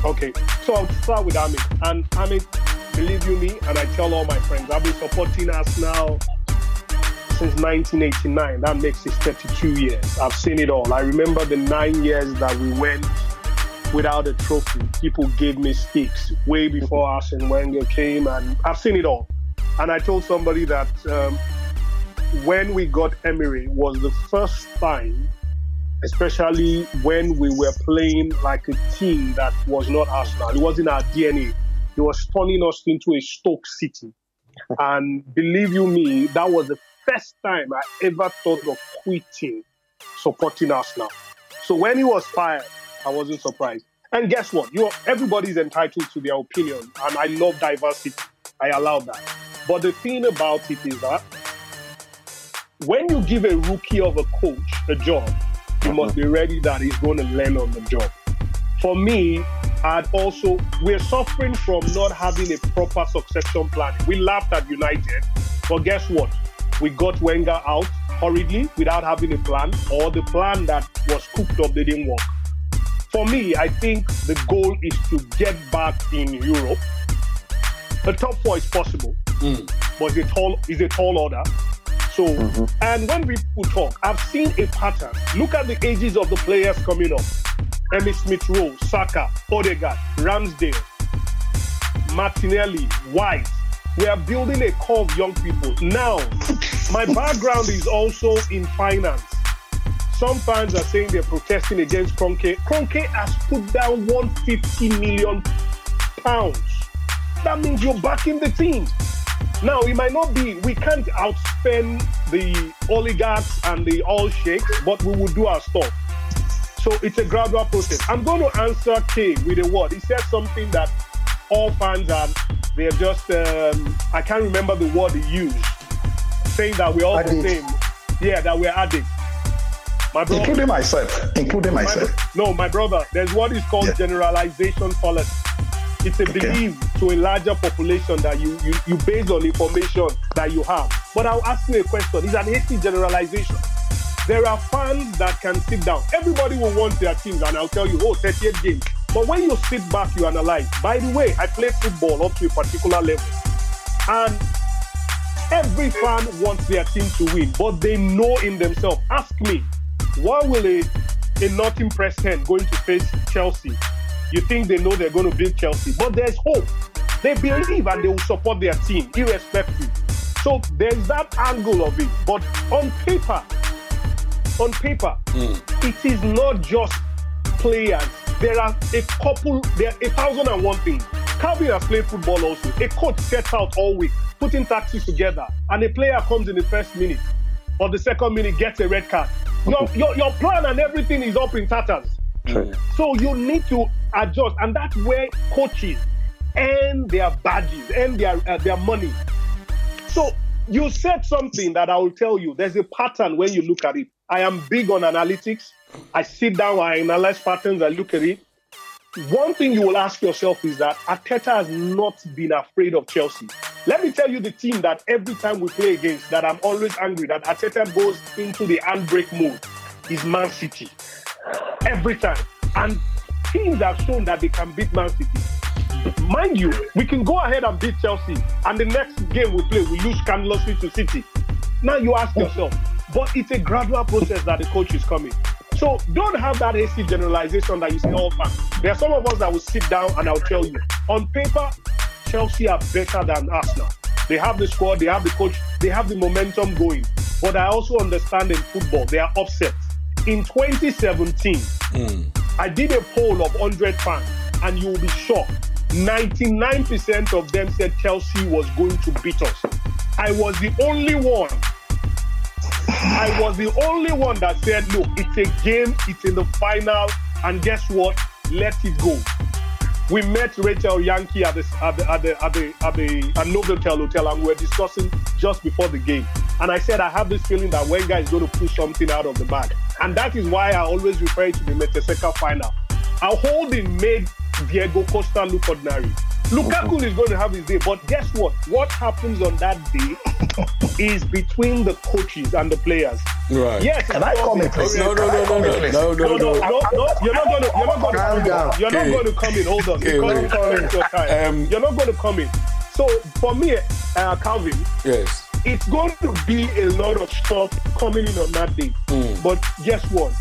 Okay, so I'll start with Amit. And Amit, believe you me, and I tell all my friends, I've been supporting us now since 1989. That makes it 32 years. I've seen it all. I remember the nine years that we went without a trophy. People gave me sticks way before us, Arsene Wenger came, and I've seen it all. And I told somebody that um, when we got Emery was the first time especially when we were playing like a team that was not Arsenal. It wasn't our DNA. It was turning us into a Stoke City. and believe you me, that was the first time I ever thought of quitting supporting Arsenal. So when he was fired, I wasn't surprised. And guess what? You everybody's entitled to their opinion, and I love diversity. I allow that. But the thing about it is that when you give a rookie of a coach a job, you must be ready that he's going to learn on the job. For me, I'd also, we're suffering from not having a proper succession plan. We laughed at United, but guess what? We got Wenger out hurriedly without having a plan, or the plan that was cooked up, they didn't work. For me, I think the goal is to get back in Europe. The top four is possible, hmm. but it's a tall, it's a tall order. So, and when people talk, I've seen a pattern. Look at the ages of the players coming up. Emile Smith Rowe, Saka, Odegaard, Ramsdale, Martinelli, White. We are building a core of young people. Now, my background is also in finance. Some fans are saying they're protesting against Kroenke. Kroenke has put down 150 million pounds. That means you're backing the team. Now, it might not be, we can't outspend the oligarchs and the all sheikhs, but we will do our stuff. So it's a gradual process. I'm going to answer K with a word. He said something that all fans are, they're just, um, I can't remember the word he used, saying that we're all the Addicts. same. Yeah, that we're addicts. My brother, including myself, including my, myself. no, my brother, there's what is called Yeah. generalization fallacy. It's a Okay. belief to a larger population that you, you, you base on information that you have. But I'll ask you a question. It's an hasty generalization. There are fans that can sit down. Everybody will want their teams, and I'll tell you, oh, 38 games. But when you sit back, you analyze. By the way, I play football up to a particular level. And every fan wants their team to win, but they know in themselves. Ask me, why will a, a not impressed hand going to face Chelsea? You think they know they're going to beat Chelsea, but there's hope. They believe and they will support their team, irrespective. So there's that angle of it. But on paper, on paper, hmm. it is not just players. There are a couple, there are a thousand and one things. Calvin has played football also. A coach sets out all week, putting tactics together, and a player comes in the first minute or the second minute gets a red card. Your, your, your plan and everything is up in tatters. True. So you need to adjust, and that's where coaches earn their badges, earn their uh, their money. So you said something that I will tell you. There's a pattern when you look at it. I am big on analytics. I sit down, I analyze patterns, I look at it. One thing you will ask yourself is that Arteta has not been afraid of Chelsea. Let me tell you the team that every time we play against, that I'm always angry that Arteta goes into the handbrake mode is Man City. Every time. And teams have shown that they can beat Man City. Mind you, we can go ahead and beat Chelsea, and the next game we play, we lose scandalously to City. Now you ask yourself, but it's a gradual process that the coach is coming. So don't have that hasty generalization that you say, oh, man. There are some of us that will sit down and I'll tell you, on paper, Chelsea are better than Arsenal. They have the squad, they have the coach, they have the momentum going. But I also understand in football, they are upset. In 2017, hmm. I did a poll of 100 fans, and you will be shocked. 99% of them said Chelsea was going to beat us. I was the only one. I was the only one that said, look, it's a game, it's in the final, and guess what? Let it go. We met Rachel Yankee at the at the at the at the, at the at Novotel Hotel, and we were discussing just before the game. And I said I have this feeling that Wenger is going to pull something out of the bag, and that is why I always refer to the Mertesacker final. Rob Holding made Diego Costa look ordinary. Lukaku is going to have his day, but guess what? What happens on that day is between the coaches and the players. Right. Yes, Can I comment, please? No, no, no, no, no, no, no, no, no, no. no, no. You're not going to. You're not going to Calm come down. in. You're not going to come in. Hold on. Okay, Because wait. it's to your time. Um, you're not going to come in. So for me, uh, Calvin, Yes. It's going to be a lot of stuff coming in on that day. Mm. But guess what?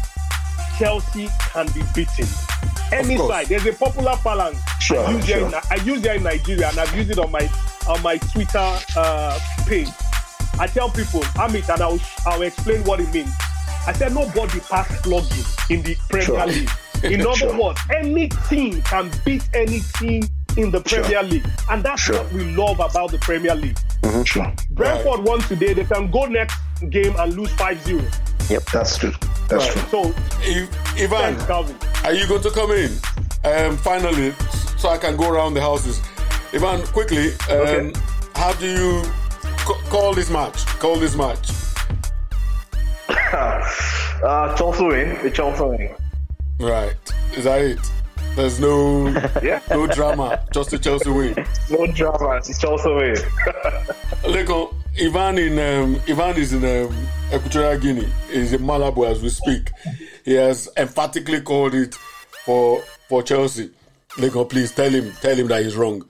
Chelsea can be beaten. Any side. There's a popular phalanx. Sure, I use sure. in, I use in Nigeria, and I've used it on my on my Twitter uh, page. I tell people, Amit, and I'll I'll explain what it means. I said nobody pass flogging in the Premier Sure. League. In other Sure. words, any team can beat any team in the Sure. Premier League, and that's Sure. what we love about the Premier League. Sure. Brentford won today. They can go next game and lose 5-0. Yep, That's true. That's Right. true. So I- Ivan, thanks, Calvin. are you going to come in? Um, finally, so I can go around the houses. Ivan, quickly, um, Okay. how do you ca- call this match? Call this match. Uh, Chelsea win. The Chelsea win. Right. Is that it? There's no Yeah. no drama. Just a Chelsea win. No drama. It's Chelsea win. Look, Ivan in um, Ivan is in um, Equatorial Guinea. He's in Malabo as we speak. He has emphatically called it for for Chelsea. Lego, please tell him tell him that he's wrong.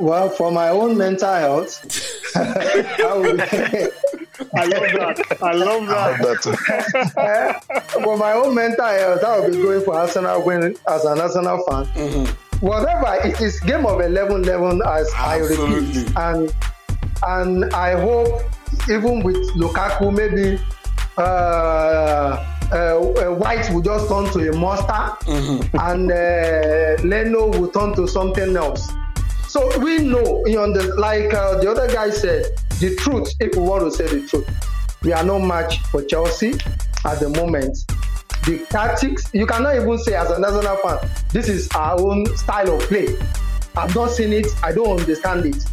Well, for my own mental health, I would, I love that. I love that. But, for my own mental health, I will be going for Arsenal win as an Arsenal fan. Whatever it is, game of 11-11 as I Absolutely. repeat, and and I hope even with Lukaku, maybe uh, uh, uh, White will just turn to a monster, and uh, Leno will turn to something else. So we know, you know, the, like uh, the other guy said, the truth. If we want to say the truth, we are no match for Chelsea at the moment. The tactics, you cannot even say as a national fan, this is our own style of play. I've not seen it. I don't understand it.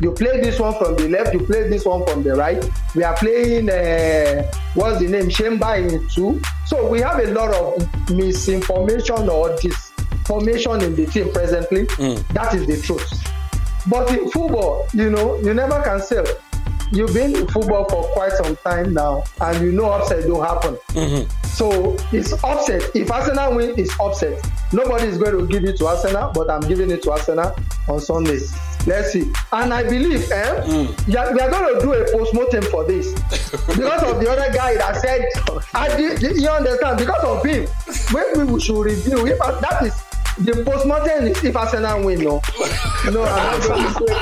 You play this one from the left, you play this one from the right. We are playing, uh, what's the name, Shemba in two. So we have a lot of misinformation or disinformation in the team presently. That is the truth. But in football, you know, you never can say. You've been in football for quite some time now, and you know upset don't happen. Mm-hmm. So it's upset. If Arsenal win, it's upset. Nobody is going to give it to Arsenal, but I'm giving it to Arsenal on Sunday. Let's see. And I believe, eh, mm. yeah, we are going to do a post-mortem for this because of the other guy that said, I did, you understand? Because of him, maybe we should review. If uh, that is the post-mortem is if Arsenal win, no, no, I'm not going to do it.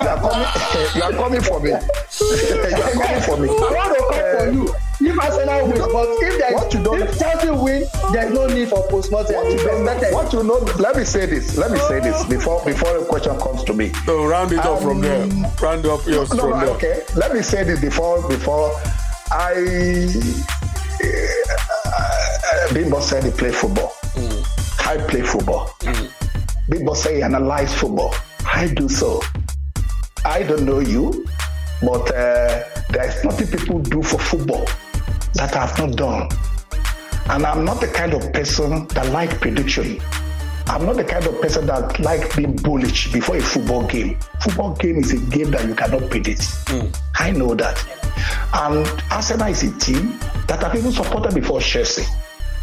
you are coming. You are coming for me. you are coming for me. I want to come for you. If Arsenal win, but if there's What you don't- if Chelsea win, there's no need for post-mortem. What you don't- what you know? Let me say this. Let me say this before before the question comes to me. So round it up from Um, there. Round up yours No, from no, there. okay. Let me say this before before I. Uh, Big Boss said he play football. I play football. Big Boss say analyze football. I do so. I don't know you, but uh, there's nothing people do for football that I've not done. And I'm not the kind of person that like prediction. I'm not the kind of person that like being bullish before a football game. Football game is a game that you cannot predict. I know that. And Arsenal is a team that I've even supported before Chelsea.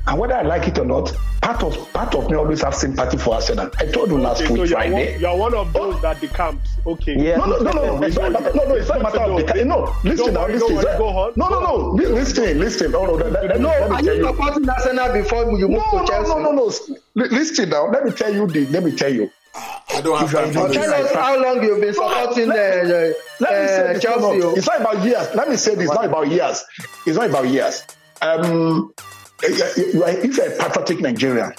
And whether I like it or not, part of part of me always have sympathy for Arsenal. I told you last Okay, so week you're one, you're one of those that decamped. Okay. Yeah. No, no, no, no, no. It's not, no, no, it's not a matter of the No, listen now, listen. go on. No, no, no. Listen, listen. No, no, let, let, No, are you you. supporting Arsenal before you move No, to no, Chelsea? no, no, no. Li- Listen now. Let me tell you the. Let me tell you. I don't have If you time for Tell us how long you've been supporting uh, Let me say uh. Chelsea. no, no, oh. It's not about years. Let me say this. It's not about years. It's not about years. Um, you are, if you're a patriotic Nigerian,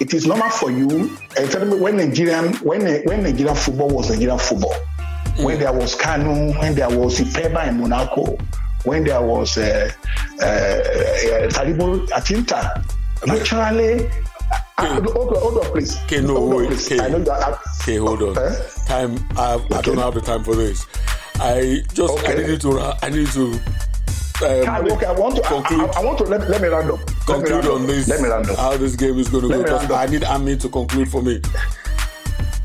it is normal for you. Me when Nigerian, when when Nigerian football was Nigerian football, when there was Kanu, when there was Ikpeba in Monaco, when there was uh, uh, uh, Taribo Atinta, naturally. Hold on, hold on, please. Okay, no, hold on, wait, please. okay. I know that. Okay, hold on. Eh? Time. I, I don't have the time for this. I just. Okay. I need to. I need to. I, Um, okay, I want to. I, conclude. I, I want to let, let me round up. Let me conclude up. on this. Let me round up. How this game is going to Let go? Because. I need Ami to conclude for me.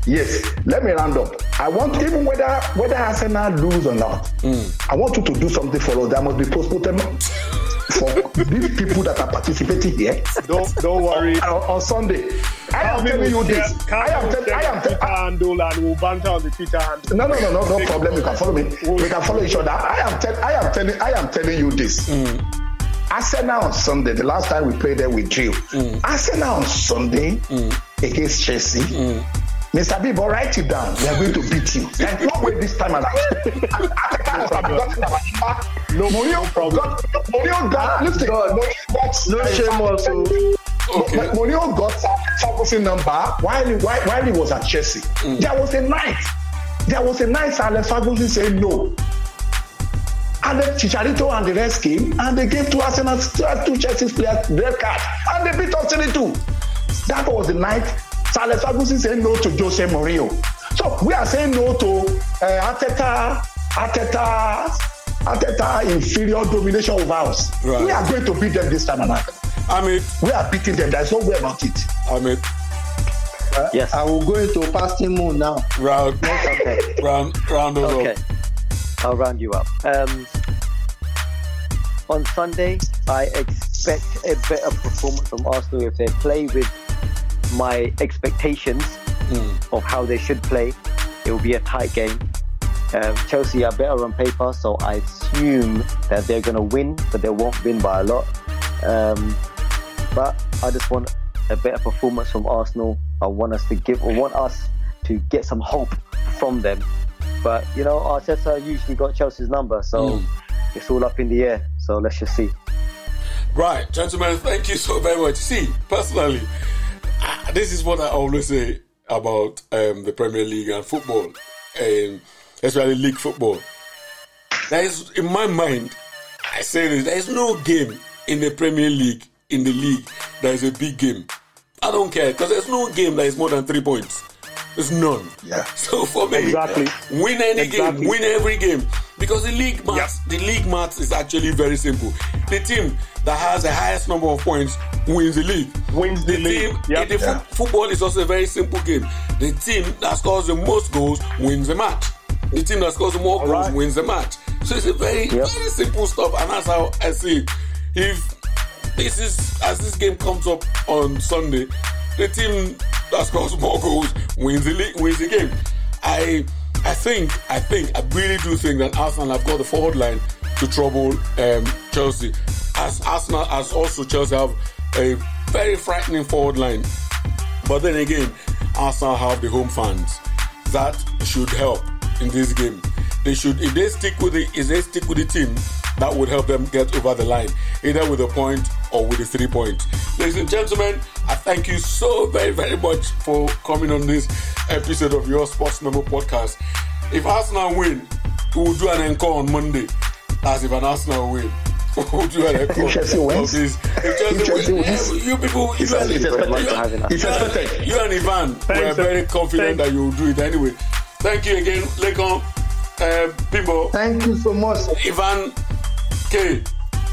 Yes, let me round up. I want even whether whether Arsenal lose or not. Hmm. I want you to do something for us. There must be postmortem for these people that are participating here Don't don't worry. on, on Sunday. I am telling you this. I am will telling. I am telling. handle and we'll banter on the Twitter handle. No, no, no, no, no problem. You can follow me. We can follow each other. I am, tell, I am telling, I am telling you this. Mm. Arsenal on Sunday. The last time we played there with Drew. Mm. Arsenal on Sunday mm. against Chelsea. Mr. Bibo, write it down. We are going to beat you. There's no way this time around. No, Mourinho no problem. got, Mourinho got, listen, God. Mourinho got, No shame also. Okay. Mo- Mourinho got Ferguson number while he, while, while he was at Chelsea. There was a night. There was a night Alex Ferguson said no. And then Chicharito and the rest came and they gave to Arsenal two Chelsea players red card and they beat us 3-2. That was the night Alex Ferguson said no to Jose Mourinho. So we are saying no to uh, Arteta, Arteta, Arteta inferior domination over us. Right. We are going to beat them this time around. Amit, We are beating them. There's no way about it. Amit, Yes. I will go into fasting mood now. round, Okay. round, round us Okay. up. I'll round you up. Um, on Sunday, I expect a better performance from Arsenal if they play with my expectations of how they should play. It will be a tight game. Um, Chelsea are better on paper, so I assume that they're going to win, but they won't win by a lot. Um, but I just want a better performance from Arsenal. I want us to give, I want us to get some hope from them. But you know, Arteta usually got Chelsea's number, so it's all up in the air. So let's just see. Right, gentlemen, thank you so very much. See, personally, this is what I always say about um, the Premier League and football, um, especially league football. There is, in my mind, I say this: there is no game in the Premier League, in the league, that is a big game. I don't care because there's no game that is more than three points. There's none. Yeah. So for me, Exactly. win any Exactly. game, win every game. Because the league maths, the league maths is actually very simple. The team that has the highest number of points wins the league. Wins the league. Team, Yep. the fo- Yeah. football is also a very simple game. The team that scores the most goals wins the match. The team that scores the more goals right. wins the match. So it's a very, Yep. very simple stuff, and that's how I see it. If this is as this game comes up on Sunday, the team that scores more goals wins the league, wins the game. I I think I think I really do think that Arsenal have got the forward line to trouble um, Chelsea. As Arsenal as also Chelsea have a very frightening forward line. But then again, Arsenal have the home fans. That should help in this game. They should if they stick with the if they stick with the team, that would help them get over the line, either with a point or with a three point. Ladies and gentlemen, I thank you so very, very much for coming on this episode of your Sports Memo podcast. If Arsenal win, we will do an encore on Monday. As if an Arsenal win. who will do an echo Chelsea of wins. If Chelsea If Chelsea win- wins. you people, you It's and, it's you, much expected. for having us. It's expected. you and Ivan were Thanks, very confident Thanks. that you will do it anyway. Thank you again, Lekon, uh, Bimbo, Thank you so much. Ivan, K.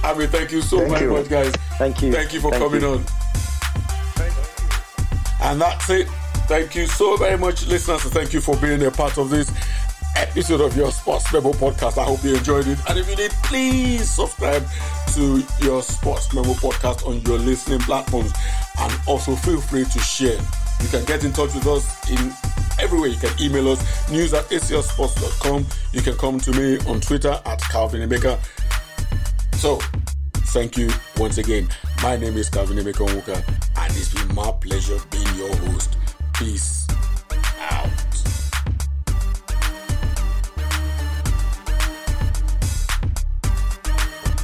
I mean, thank you so Thank very you. much, guys. Thank you. Thank you for Thank coming you. on. And that's it. Thank you so very much, listeners, and thank you for being a part of this episode of your Sports Memo podcast. I hope you enjoyed it. And if you did, please subscribe to your Sports Memo podcast on your listening platforms. And also feel free to share. You can get in touch with us in everywhere. You can email us news at acsports.com. You can come to me on Twitter at Calvin Emeka. So, thank you once again. My name is Calvin Emeka Onwuka, and it's been my pleasure being your host. Peace out.